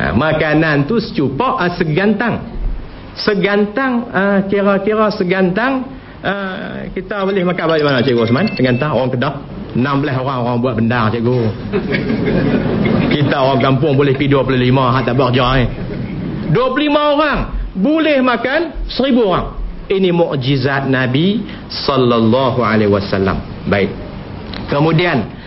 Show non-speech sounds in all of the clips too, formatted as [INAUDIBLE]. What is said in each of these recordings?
ha, makanan tu secupak uh, segantang. Segantang uh, kira-kira segantang uh, kita boleh makan balik mana cikgu Osman? Segantang orang kedah. 16 orang orang buat benda cikgu. Kita orang kampung boleh pergi 25 tak berja eh. 25 orang boleh makan 1000 orang. Ini mukjizat Nabi sallallahu alaihi wasallam. Baik. Kemudian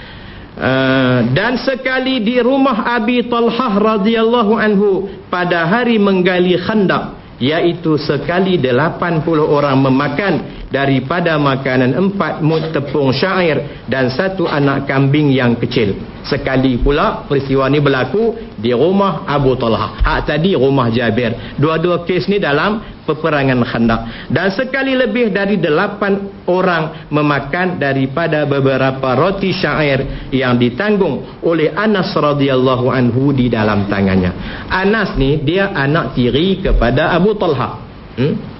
Uh, dan sekali di rumah Abi Talhah radhiyallahu anhu pada hari menggali khandak iaitu sekali 80 orang memakan daripada makanan empat mut tepung syair dan satu anak kambing yang kecil. Sekali pula peristiwa ni berlaku di rumah Abu Talha. Hak tadi rumah Jabir. Dua-dua kes ni dalam peperangan khandak. Dan sekali lebih dari delapan orang memakan daripada beberapa roti syair yang ditanggung oleh Anas radhiyallahu anhu di dalam tangannya. Anas ni dia anak tiri kepada Abu Talha. Hmm?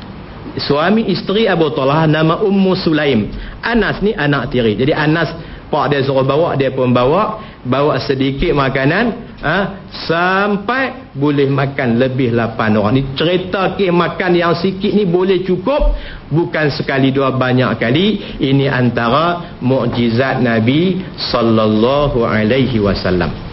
Suami isteri Abu Talha nama Ummu Sulaim. Anas ni anak tiri. Jadi Anas pak dia suruh bawa dia pun bawa. Bawa sedikit makanan ha, sampai boleh makan lebih 8 orang. Ni cerita ke makan yang sikit ni boleh cukup. Bukan sekali dua banyak kali. Ini antara mukjizat Nabi sallallahu alaihi wasallam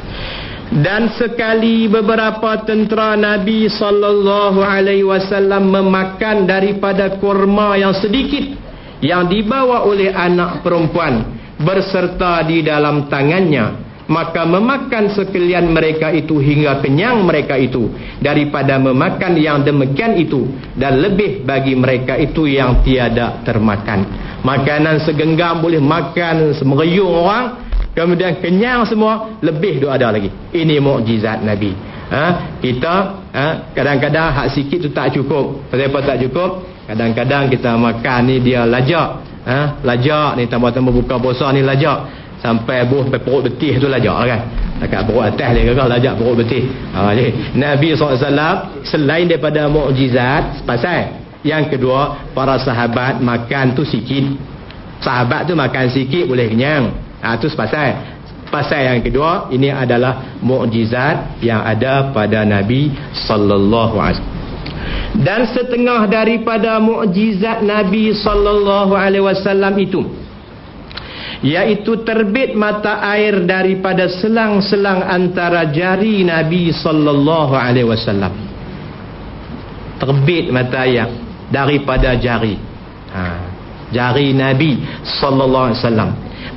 dan sekali beberapa tentera Nabi sallallahu alaihi wasallam memakan daripada kurma yang sedikit yang dibawa oleh anak perempuan berserta di dalam tangannya. Maka memakan sekalian mereka itu hingga kenyang mereka itu. Daripada memakan yang demikian itu dan lebih bagi mereka itu yang tiada termakan. Makanan segenggam boleh makan semeriung orang kemudian kenyang semua lebih tu ada lagi. Ini mukjizat Nabi. Ha? kita ha? kadang-kadang ha? hak sikit tu tak cukup. Kenapa tak cukup? Kadang-kadang kita makan ni dia lajak. Ha? lajak ni tambah-tambah buka puasa ni lajak. Sampai buh sampai perut betih tu lajak kan? Dekat perut atas dia kata lajak perut betih. Ha, jadi Nabi SAW selain daripada mukjizat pasal yang kedua para sahabat makan tu sikit. Sahabat tu makan sikit boleh kenyang ha, tu pasal pasal yang kedua ini adalah mukjizat yang ada pada Nabi sallallahu alaihi dan setengah daripada mukjizat Nabi sallallahu alaihi wasallam itu iaitu terbit mata air daripada selang-selang antara jari Nabi sallallahu alaihi wasallam. Terbit mata air daripada jari. Ha, jari Nabi sallallahu alaihi wasallam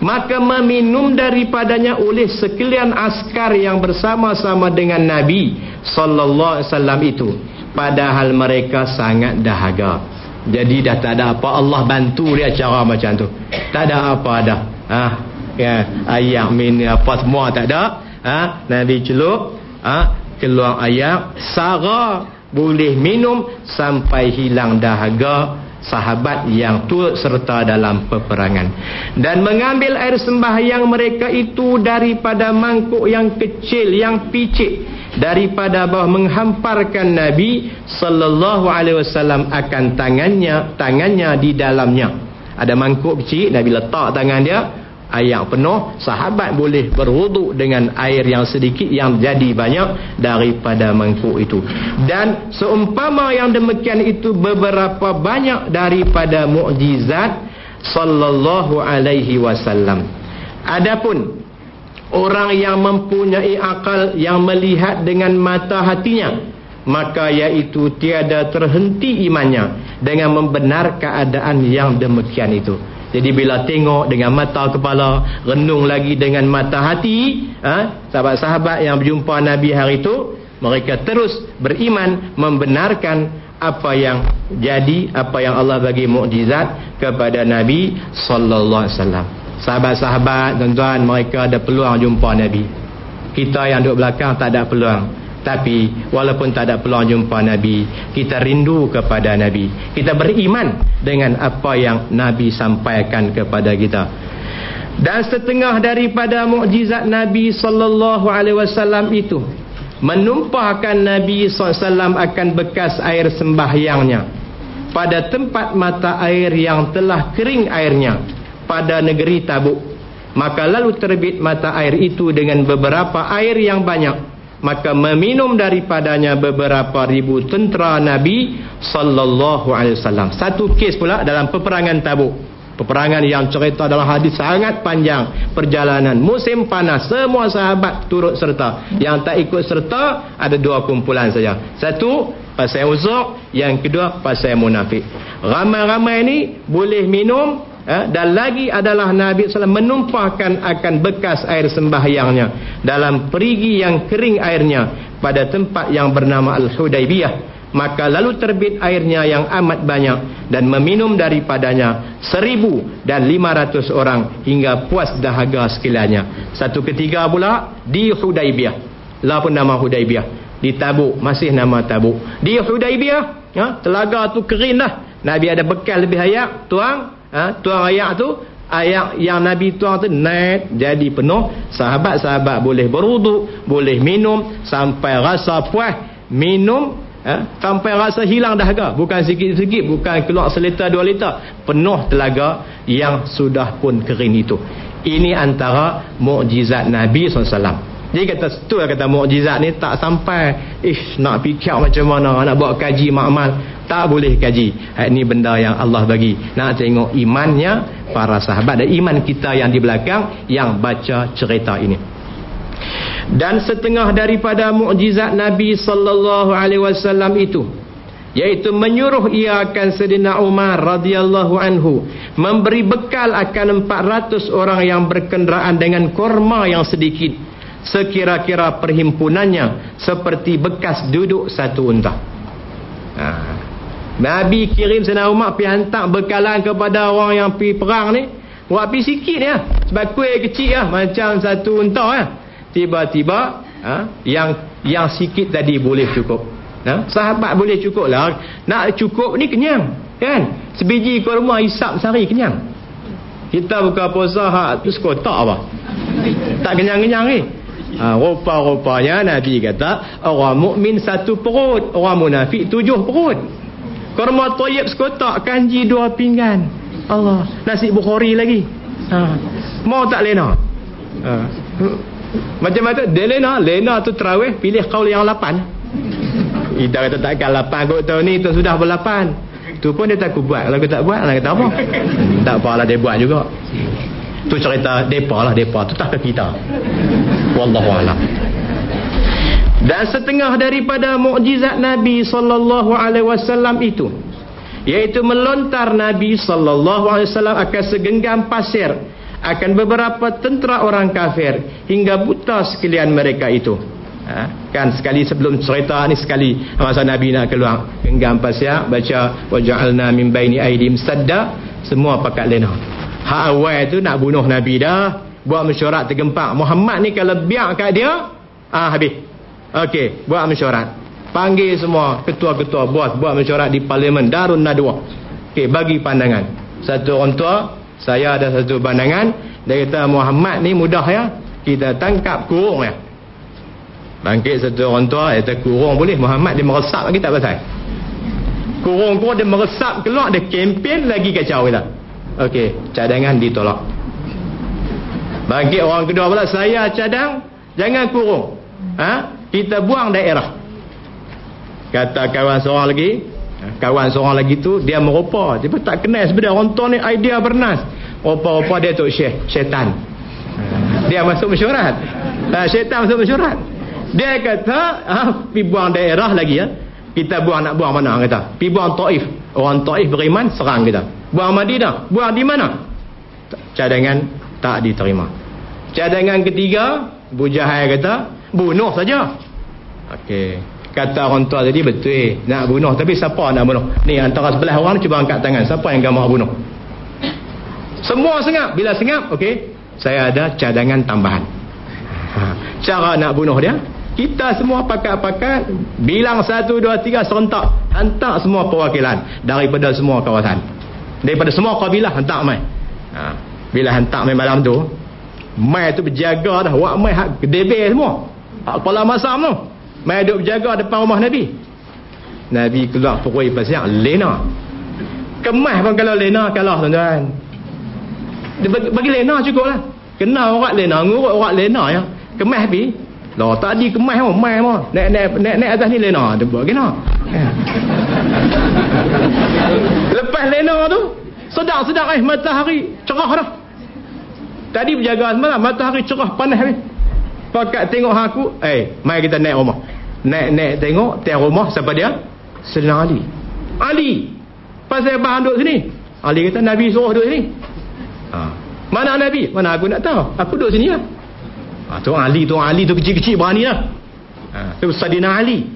maka meminum daripadanya oleh sekalian askar yang bersama-sama dengan Nabi sallallahu alaihi wasallam itu. Padahal mereka sangat dahaga. Jadi dah tak ada apa Allah bantu dia cara macam tu. Tak ada apa dah. Ha, ya, ayak min apa semua tak ada. Ha, Nabi celup ha, keluar ayak sara boleh minum sampai hilang dahaga sahabat yang turut serta dalam peperangan. Dan mengambil air sembahyang mereka itu daripada mangkuk yang kecil yang picik daripada bawah menghamparkan Nabi sallallahu alaihi wasallam akan tangannya tangannya di dalamnya. Ada mangkuk kecil Nabi letak tangan dia air penuh sahabat boleh berwuduk dengan air yang sedikit yang jadi banyak daripada mangkuk itu. Dan seumpama yang demikian itu beberapa banyak daripada mukjizat sallallahu alaihi wasallam. Adapun orang yang mempunyai akal yang melihat dengan mata hatinya maka iaitu tiada terhenti imannya dengan membenar keadaan yang demikian itu jadi bila tengok dengan mata kepala, renung lagi dengan mata hati, ha, sahabat-sahabat yang berjumpa Nabi hari itu, mereka terus beriman membenarkan apa yang jadi, apa yang Allah bagi mukjizat kepada Nabi sallallahu alaihi wasallam. Sahabat-sahabat, tuan-tuan, mereka ada peluang jumpa Nabi. Kita yang duduk belakang tak ada peluang. Tapi walaupun tak ada peluang jumpa Nabi Kita rindu kepada Nabi. Kita beriman dengan apa yang Nabi sampaikan kepada kita. Dan setengah daripada mukjizat Nabi Sallallahu Alaihi Wasallam itu Menumpahkan Nabi SAW akan bekas air sembahyangnya Pada tempat mata air yang telah kering airnya Pada negeri Tabuk. Maka lalu terbit mata air itu dengan beberapa air yang banyak maka meminum daripadanya beberapa ribu tentera Nabi sallallahu alaihi wasallam. Satu kes pula dalam peperangan Tabuk. Peperangan yang cerita dalam hadis sangat panjang perjalanan musim panas semua sahabat turut serta. Yang tak ikut serta ada dua kumpulan saja. Satu pasal uzur, yang kedua pasal munafik. Ramai-ramai ini boleh minum eh, dan lagi adalah Nabi SAW menumpahkan akan bekas air sembahyangnya dalam perigi yang kering airnya pada tempat yang bernama Al-Hudaybiyah. Maka lalu terbit airnya yang amat banyak dan meminum daripadanya seribu dan lima ratus orang hingga puas dahaga sekaliannya. Satu ketiga pula di Hudaibiyah lah pun nama Hudaibiyah di Tabuk masih nama Tabuk. Di Hudaibiyah ya, telaga tu kering dah. Nabi ada bekal lebih ayak tuang ha, tuang ayak tu ayak yang Nabi tuang tu naik jadi penuh. Sahabat-sahabat boleh beruduk boleh minum sampai rasa puas minum eh, sampai rasa hilang dahaga bukan sikit-sikit bukan keluar seliter dua liter penuh telaga yang sudah pun kering itu. Ini antara mukjizat Nabi SAW jadi kata tu lah kata mukjizat ni tak sampai. Ish nak fikir macam mana? Nak buat kaji makmal? Tak boleh kaji. Ini benda yang Allah bagi. Nak tengok imannya para sahabat dan iman kita yang di belakang yang baca cerita ini. Dan setengah daripada mukjizat Nabi sallallahu alaihi wasallam itu yaitu menyuruh ia akan Sayyidina Umar radhiyallahu anhu memberi bekal akan 400 orang yang berkenderaan dengan korma yang sedikit sekira-kira perhimpunannya seperti bekas duduk satu unta. Ha. Nabi kirim Sayyidina Umar pergi hantar bekalan kepada orang yang pergi perang ni. Buat pergi sikit ya sebab kuih kecil ya macam satu unta ya. Tiba-tiba ha, yang yang sikit tadi boleh cukup. Ha? sahabat boleh cukup lah. Nak cukup ni kenyang kan? Sebiji kurma isap sehari kenyang. Kita buka puasa hak tu sekotak apa? Tak kenyang-kenyang ni ha, rupa-rupanya Nabi kata orang mukmin satu perut orang munafik tujuh perut. Kurma toyib sekotak kanji dua pinggan. Allah nasi bukhari lagi. Ha. mau tak lena? Ha. Macam mana? Dia lena. Lena tu terawih pilih kaul yang lapan. Kita kata takkan lapan kot tahun ni tu sudah berlapan. Tu pun dia tak buat. Kalau kita tak buat lah kata apa? Tak apalah dia buat juga tu cerita depa lah depa. Tu tak kita? Wallahualam dan setengah daripada mukjizat Nabi sallallahu alaihi wasallam itu iaitu melontar Nabi sallallahu alaihi wasallam akan segenggam pasir akan beberapa tentera orang kafir hingga buta sekalian mereka itu. Ha? kan sekali sebelum cerita ni sekali masa Nabi nak keluar genggam pasir baca waja'alna min baini aidim sadda semua pakat lena hak awal tu nak bunuh Nabi dah. Buat mesyuarat tergempak. Muhammad ni kalau biar kat dia ah habis. Okey, buat mesyuarat. Panggil semua ketua-ketua buat buat mesyuarat di parlimen Darun Nadwa. Okey, bagi pandangan. Satu orang tua saya ada satu pandangan. Dia kata Muhammad ni mudah ya. Kita tangkap kurung ya. Bangkit satu orang tua dia kata kurung boleh Muhammad dia meresap lagi tak pasal. Kurung-kurung dia meresap keluar dia kempen lagi kacau kita ok cadangan ditolak. Bangkit orang kedua pula saya cadang jangan kurung. Ha? kita buang daerah. Kata kawan seorang lagi kawan seorang lagi tu dia merupa dia tak kenal sebenarnya. Orang tua ni idea bernas. Rupa-rupa dia tu syekh syaitan. Dia masuk mesyuarat. Uh, syaitan masuk mesyuarat. Dia kata ha, pergi buang daerah lagi ya. Kita buang nak buang mana? Kata pergi buang taif. Orang taif beriman serang kita buang Madinah buang di mana? Cadangan tak diterima. Cadangan ketiga Bujahai kata bunuh saja. Okey. Kata orang tua tadi betul nak bunuh. Tapi siapa nak bunuh? Ni antara sebelah orang cuba angkat tangan. Siapa yang gambar bunuh? Semua sengap. Bila sengap okey saya ada cadangan tambahan. Ha. cara nak bunuh dia kita semua pakat-pakat bilang satu dua tiga serentak hantar semua perwakilan daripada semua kawasan daripada semua kabilah hantar mai ha. bila hantar mai malam tu mai tu berjaga dah wak mai hak kedebe semua hak kepala masam tu Mai duduk berjaga depan rumah Nabi. Nabi keluar pukul pasal lena. Kemas pun kalau lena kalah tuan-tuan. Bagi, bagi lena cukup lah. Kenal orang lena, ngurut orang lena ya. Kemas pi. lah tadi kemas oh mai mah naik naik naik naik atas ni lena tu buat kena lepas lena tu sedang-sedang eh matahari cerah dah. Tadi berjaga semalam matahari cerah panas habis. Pakat tengok aku eh mai kita naik rumah. Naik naik tengok tiang rumah siapa dia? Selina Ali. Ali pasal bahan duduk sini? Ali kata Nabi suruh duduk sini. Ha. mana Nabi? Mana aku nak tahu. Aku duduk sini lah. Ha, tu Ali tu Ali tu kecil-kecil berani lah. Ha, tu Sadina Ali.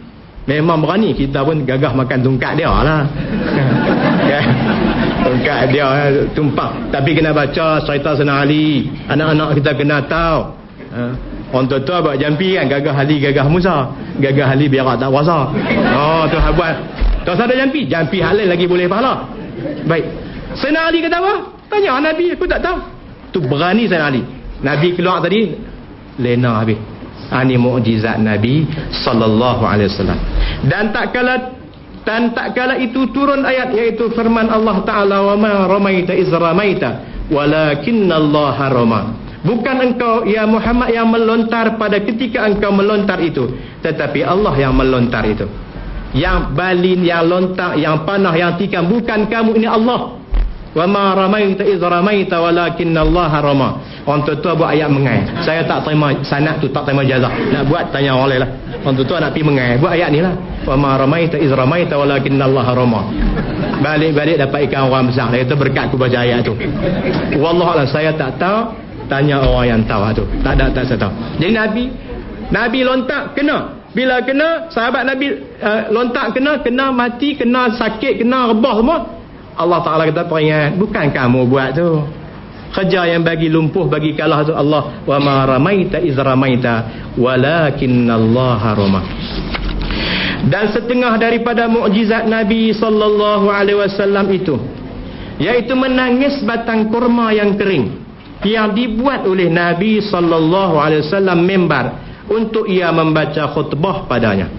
Memang berani kita pun gagah makan tungkat dia lah [LAUGHS] ya. tungkat dia tumpah tapi kena baca cerita Sadina Ali. Anak-anak kita kena tahu. Ha. Orang tua-tua buat jampi kan? Gagah Ali gagah Musa. Gagah Ali biar tak puasa Oh tu buat. Tak ada jampi. Jampi halal lagi boleh pahala. Baik. Sena Ali kata apa? Tanya Nabi aku tak tahu. Tu berani Sena Ali. Nabi keluar tadi Lena habis. Ini ha, mu'jizat Nabi Sallallahu alaihi wasallam. Dan tak kala dan tak kala itu turun ayat iaitu firman Allah Ta'ala wa ma ramaita iz ramaita walakinna Allah rama Bukan engkau ya Muhammad yang melontar pada ketika engkau melontar itu, tetapi Allah yang melontar itu. Yang balin, yang lontar, yang panah, yang tikam bukan kamu ini Allah. Wa ma ramaita iz ramaita walakinna Allah rama. Orang tua buat ayat mengai. Saya tak terima sanad tu tak terima jazah. Nak buat tanya orang lain lah. Orang tua nak pergi mengai. Buat ayat ni lah. Wa ma ramaita iz ramaita walakinna Allah rama. Balik-balik dapat ikan orang besar. Dia kata berkat aku baca ayat tu. Wallah saya tak tahu tanya orang yang tahu tu tak ada tak saya tahu jadi Nabi Nabi lontak kena bila kena sahabat Nabi uh, lontak kena kena mati kena sakit kena rebah semua Allah Ta'ala kata peringat bukan kamu buat tu. Kerja yang bagi lumpuh bagi kalah tu Allah. Wa ma ramaita iz ramaita walakinna Allah rama. Dan setengah daripada mukjizat Nabi sallallahu alaihi wasallam itu yaitu menangis batang kurma yang kering yang dibuat oleh Nabi sallallahu alaihi wasallam mimbar untuk ia membaca khutbah padanya.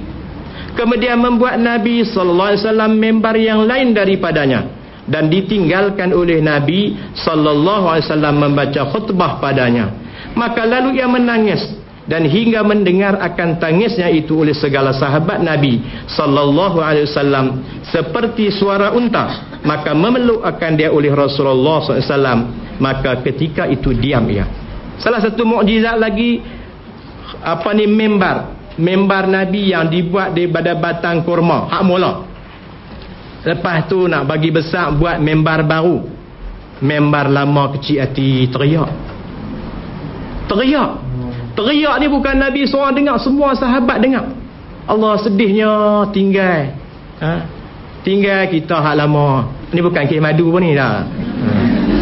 Kemudian membuat Nabi sallallahu alaihi wasallam mimbar yang lain daripadanya dan ditinggalkan oleh Nabi sallallahu alaihi wasallam membaca khutbah padanya. Maka lalu ia menangis dan hingga mendengar akan tangisnya itu oleh segala sahabat Nabi sallallahu alaihi wasallam seperti suara unta maka memeluk akan dia oleh Rasulullah sallallahu alaihi wasallam. Maka ketika itu diam ia. Salah satu mukjizat lagi apa ni membar membar nabi yang dibuat daripada batang kurma hak mula lepas tu nak bagi besar buat membar baru. Membar lama kecil hati teriak. Teriak. Teriak ni bukan nabi seorang dengar semua sahabat dengar. Allah sedihnya tinggal. Ha? tinggal kita hak lama. Ni bukan kisah madu pun ni dah. Ha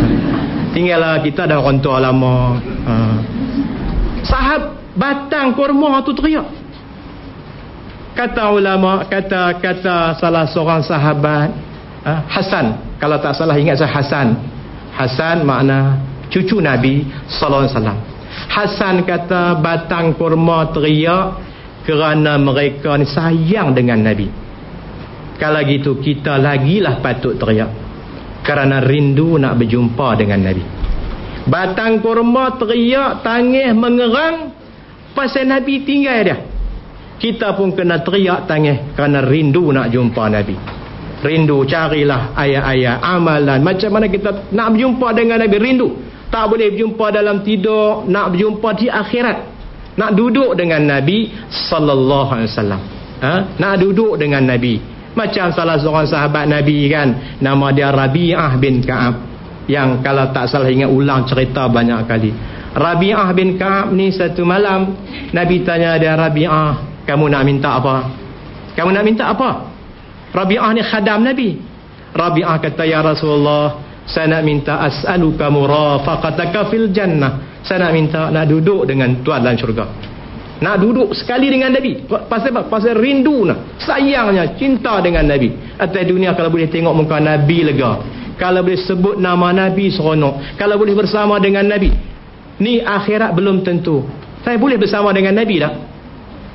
[LAUGHS] tinggallah kita dah orang tua lama. Ha. sahab batang kurma tu teriak kata ulama kata kata salah seorang sahabat ha, Hasan. Kalau tak salah ingat saya Hasan. Hasan makna cucu Nabi sallallahu alaihi wasallam. Hasan kata batang kurma teriak kerana mereka ni sayang dengan Nabi. Kalau gitu kita lagilah patut teriak kerana rindu nak berjumpa dengan Nabi. Batang kurma teriak tangis mengerang pasal Nabi tinggal dia kita pun kena teriak tangis kerana rindu nak jumpa Nabi. Rindu carilah ayat-ayat amalan. Macam mana kita nak berjumpa dengan Nabi? Rindu. Tak boleh berjumpa dalam tidur nak berjumpa di akhirat. Nak duduk dengan Nabi sallallahu alaihi wasallam. Ha? nak duduk dengan Nabi. Macam salah seorang sahabat Nabi kan nama dia Rabi'ah bin Ka'ab yang kalau tak salah ingat ulang cerita banyak kali. Rabi'ah bin Ka'ab ni satu malam Nabi tanya dia Rabi'ah kamu nak minta apa? Kamu nak minta apa? Rabi'ah ni khadam Nabi. Rabi'ah kata ya Rasulullah saya nak minta as'aluka murafaqataka fil jannah. Saya nak minta nak duduk dengan tuan dalam syurga. Nak duduk sekali dengan Nabi. Pasal apa? pasal rindu nak. Sayangnya cinta dengan Nabi. Atas dunia kalau boleh tengok muka Nabi lega. Kalau boleh sebut nama Nabi seronok. Kalau boleh bersama dengan Nabi. Ni akhirat belum tentu. Saya boleh bersama dengan Nabi tak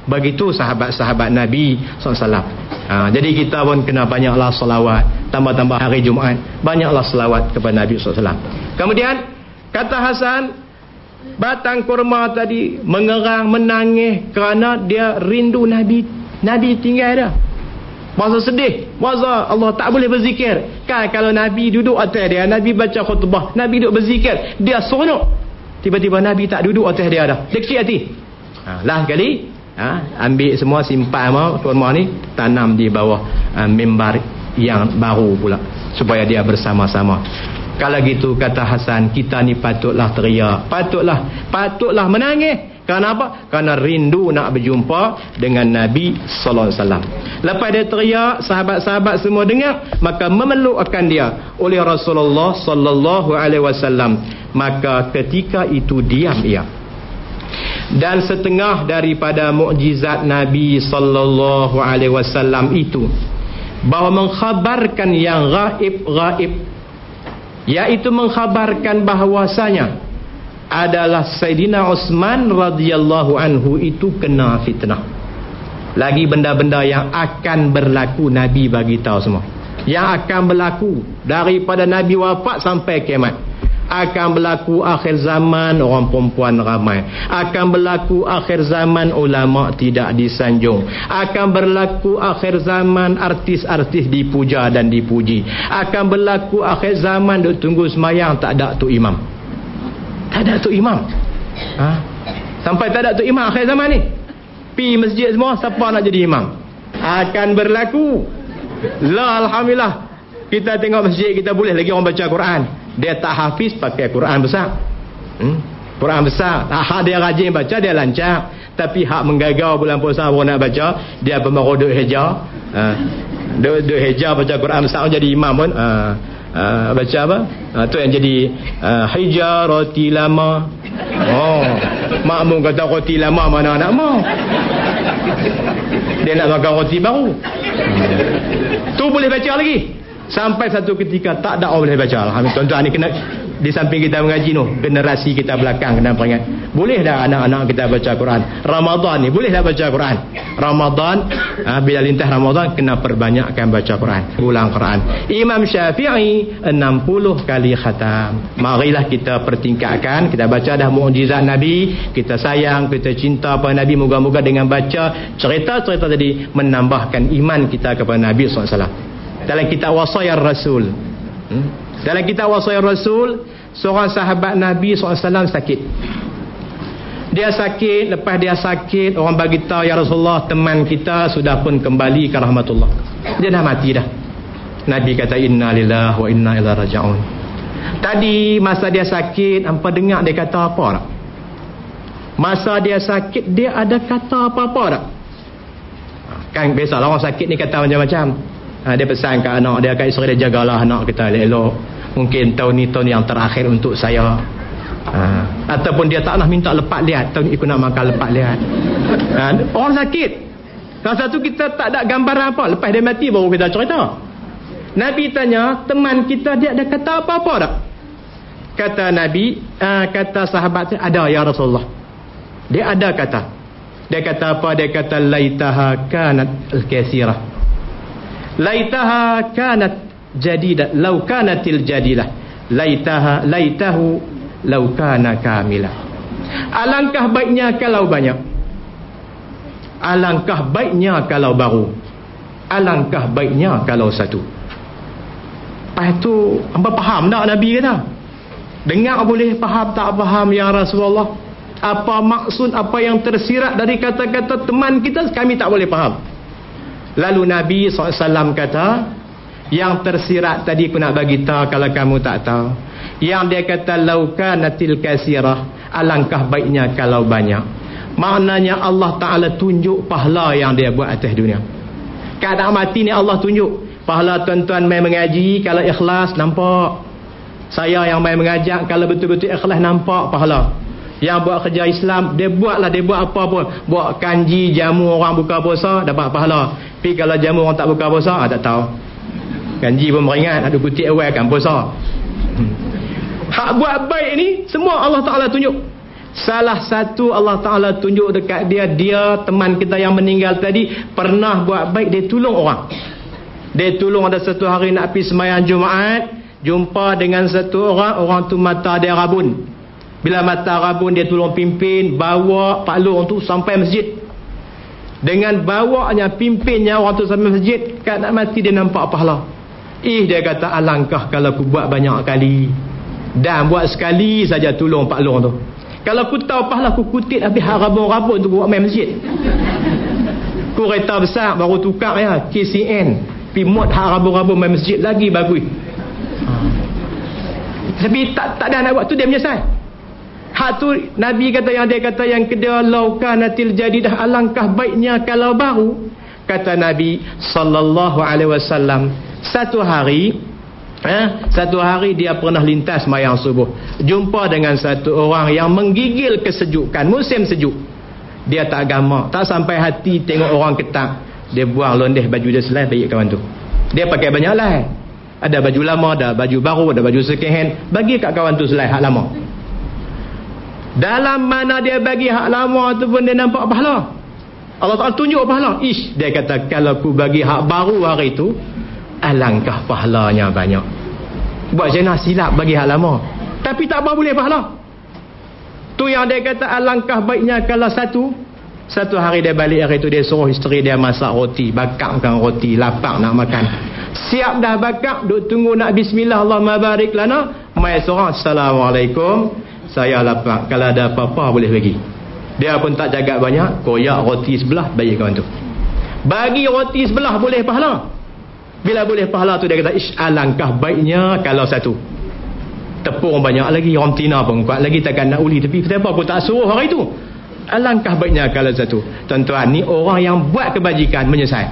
begitu sahabat-sahabat Nabi SAW ha, jadi kita pun kena banyaklah salawat. Tambah-tambah hari Jumaat banyaklah salawat kepada Nabi SAW kemudian kata Hasan batang kurma tadi mengerang menangis kerana dia rindu Nabi. Nabi tinggal dah Masa sedih. Masa Allah tak boleh berzikir. Kan kalau Nabi duduk atas dia Nabi baca khutbah Nabi duduk berzikir Dia seronok. Tiba-tiba Nabi tak duduk atas dia dah. Dia kecil hati. Ha, Lah kali ha, Ambil semua simpan mau kurma ni Tanam di bawah ha, mimbar yang baru pula Supaya dia bersama-sama kalau gitu kata Hasan kita ni patutlah teriak patutlah patutlah menangis kerana apa? Kerana rindu nak berjumpa dengan Nabi sallallahu alaihi wasallam. Lepas dia teriak, sahabat-sahabat semua dengar, maka memelukkan dia oleh Rasulullah sallallahu alaihi wasallam. Maka ketika itu diam ia. Dan setengah daripada mukjizat Nabi sallallahu alaihi wasallam itu bahawa mengkhabarkan yang gaib-gaib iaitu mengkhabarkan bahawasanya adalah Sayyidina Osman radhiyallahu anhu itu kena fitnah. Lagi benda-benda yang akan berlaku Nabi bagi tahu semua. Yang akan berlaku daripada Nabi wafat sampai kiamat. Akan berlaku akhir zaman orang perempuan ramai. Akan berlaku akhir zaman ulama tidak disanjung. Akan berlaku akhir zaman artis-artis dipuja dan dipuji. Akan berlaku akhir zaman duk tunggu semayang tak ada tu imam. Tak ada tu imam. Ha? Sampai tak ada tu imam akhir zaman ni. Pi masjid semua siapa nak jadi imam? Akan berlaku. La alhamdulillah. Kita tengok masjid kita boleh lagi orang baca Quran. Dia tak hafiz pakai Quran besar. Hmm? Quran besar. Hak dia rajin baca dia lancar. Tapi hak menggagau bulan puasa orang nak baca, dia pemaru duk hijau. Ha. Duk, duk hijau baca Quran besar jadi imam pun. Ha. Uh, baca apa? Uh, tu yang jadi uh, hijau roti lama. Oh, makmum kata roti lama mana nak mau? Dia nak makan roti baru. Tu boleh baca lagi. Sampai satu ketika tak ada orang boleh baca. Alhamdulillah. Tuan-tuan ni kena di samping kita mengaji tu generasi kita belakang kena peringat boleh dah anak-anak kita baca Quran? Ramadan ni boleh dah baca Quran? Ramadan ha, bila lintah Ramadan kena perbanyakkan baca Quran. Ulang Quran. Imam Syafi'i 60 kali khatam. Marilah kita pertingkatkan. Kita baca dah mukjizat Nabi. Kita sayang kita cinta pada Nabi. Moga-moga dengan baca cerita-cerita tadi menambahkan iman kita kepada Nabi SAW dalam kitab wasayar Rasul hmm? Dalam kitab Wasaya Rasul, seorang sahabat Nabi SAW sakit. Dia sakit, lepas dia sakit, orang bagi tahu ya Rasulullah, teman kita sudah pun kembali ke rahmatullah. Dia dah mati dah. Nabi kata inna lillah wa inna ilaihi raji'un. Tadi masa dia sakit, apa dengar dia kata apa tak? Masa dia sakit, dia ada kata apa-apa tak? Kan biasalah orang sakit ni kata macam-macam. Ha, dia pesan ke anak dia, kat isteri dia jagalah anak kita elok mungkin tahun ni tahun yang terakhir untuk saya. Ha. ataupun dia tak nak minta lepak lihat tahun ni aku nak makan lepak lihat. Ha. orang sakit. Kalau satu kita tak ada gambar apa lepas dia mati baru kita cerita. Nabi tanya teman kita dia ada kata apa-apa tak? Kata Nabi uh, kata sahabat ada ya Rasulullah. Dia ada kata. Dia kata apa? Dia kata laitaha kanat al-kasirah laitaha kanat jadidah law kanatil jadilah. Laitaha laitahu law kana kamila. Alangkah baiknya kalau banyak. Alangkah baiknya kalau baru. Alangkah baiknya kalau satu. Lepas tu apa faham tak Nabi kata? Dengar boleh faham tak faham ya Rasulullah? Apa maksud apa yang tersirat dari kata-kata teman kita kami tak boleh faham lalu Nabi SAW kata yang tersirat tadi aku nak bagi tahu kalau kamu tak tahu. Yang dia kata lauka natil kasirah. Alangkah baiknya kalau banyak. Maknanya Allah Ta'ala tunjuk pahala yang dia buat atas dunia. Kadang mati ni Allah tunjuk. Pahala tuan-tuan main mengaji kalau ikhlas nampak. Saya yang main mengajak kalau betul-betul ikhlas nampak pahala. Yang buat kerja Islam, dia buatlah, dia buat apa pun. Buat kanji, jamu orang buka puasa, dapat pahala. Tapi kalau jamu orang tak buka puasa, ah, tak tahu. Ganji pun beringat ada kutip awal kan puasa. Hmm. Hak buat baik ni semua Allah Taala tunjuk. Salah satu Allah Taala tunjuk dekat dia dia teman kita yang meninggal tadi pernah buat baik dia tolong orang. Dia tolong ada satu hari nak pergi sembahyang Jumaat, jumpa dengan satu orang, orang tu mata dia rabun. Bila mata rabun dia tolong pimpin bawa Pak Long tu sampai masjid. Dengan bawanya pimpinnya orang tu sampai masjid kat nak mati dia nampak pahala. Ih dia kata alangkah kalau aku buat banyak kali. Dan buat sekali saja tolong Pak Long tu. Kalau aku tahu pahala aku kutip habis rabun-rabun tu buat main masjid. [LAUGHS] Kereta besar baru tukar ya KCN pi mod rabun-rabun main masjid lagi bagus. Ha. tapi tak tak ada nak buat tu dia menyesal hak tu Nabi kata yang dia kata yang kedua laukanatil jadidah alangkah baiknya kalau baru kata Nabi sallallahu alaihi wasallam. Satu hari Eh, satu hari dia pernah lintas mayang subuh. Jumpa dengan satu orang yang menggigil kesejukan musim sejuk. Dia tak agama tak sampai hati tengok orang ketak. Dia buang londeh baju dia selai bagi kawan tu. Dia pakai banyak lah ada baju lama ada baju baru ada baju second hand bagi kat kawan tu selai hak lama dalam mana dia bagi hak lama tu pun dia nampak pahala. Allah Ta'ala tunjuk pahala. Ish dia kata kalau aku bagi hak baru hari tu alangkah pahalanya banyak. Buat jenah silap bagi hal lama. Tapi tak apa boleh pahala. Tu yang dia kata alangkah baiknya kalau satu satu hari dia balik hari tu dia suruh isteri dia masak roti bakakkan roti lapar nak makan. Siap dah bakar duk tunggu nak bismillah Allah mabarik lana. Mai seorang assalamualaikum saya lapar. Kalau ada apa-apa boleh bagi dia pun tak jaga banyak koyak roti sebelah bagi kawan tu. Bagi roti sebelah boleh pahala. Bila boleh pahala tu dia kata ish alangkah baiknya kalau satu. Tepung banyak lagi orang tina pun kuat lagi takkan nak uli tapi kenapa aku tak suruh hari tu. Alangkah baiknya kalau satu. Tuan-tuan ni orang yang buat kebajikan menyesal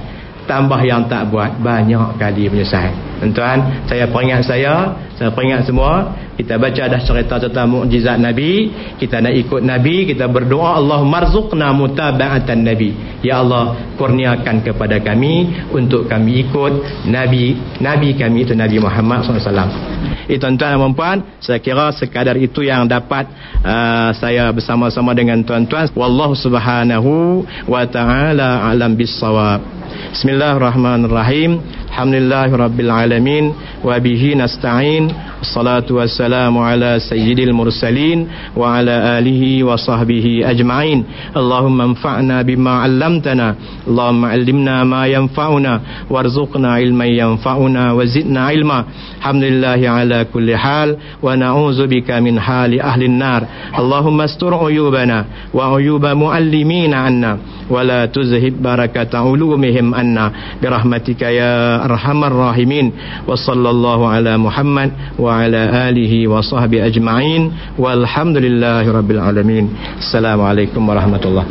tambah yang tak buat. Banyak kali menyesal. Tuan-tuan saya peringat saya saya peringat semua kita baca dah cerita tentang mukjizat Nabi kita nak ikut Nabi kita berdoa Allah marzuqna mutaba'atan Nabi. Ya Allah kurniakan kepada kami untuk kami ikut Nabi Nabi kami itu Nabi Muhammad SAW itu tuan-tuan dan puan saya kira sekadar itu yang dapat uh, saya bersama-sama dengan tuan-tuan. Wallahu subhanahu wa ta'ala alam bisawab Bismillahirrahmanirrahim. Alhamdulillahirabbil alamin wa bihi nasta'in الصلاة والسلام على سيد المرسلين وعلى آله وصحبه أجمعين. اللهم انفعنا بما علمتنا اللهم علمنا ما ينفعنا وارزقنا علما ينفعنا وزدنا علما. الحمد لله على كل حال ونعوذ بك من حال أهل النار. اللهم استر عيوبنا وعيوب معلمين عنا ولا تزهد بركة علومهم عنا. برحمتك يا أرحم الراحمين. وصلى الله على محمد و وعلى آله وصحبه أجمعين والحمد لله رب العالمين. السلام عليكم ورحمة الله.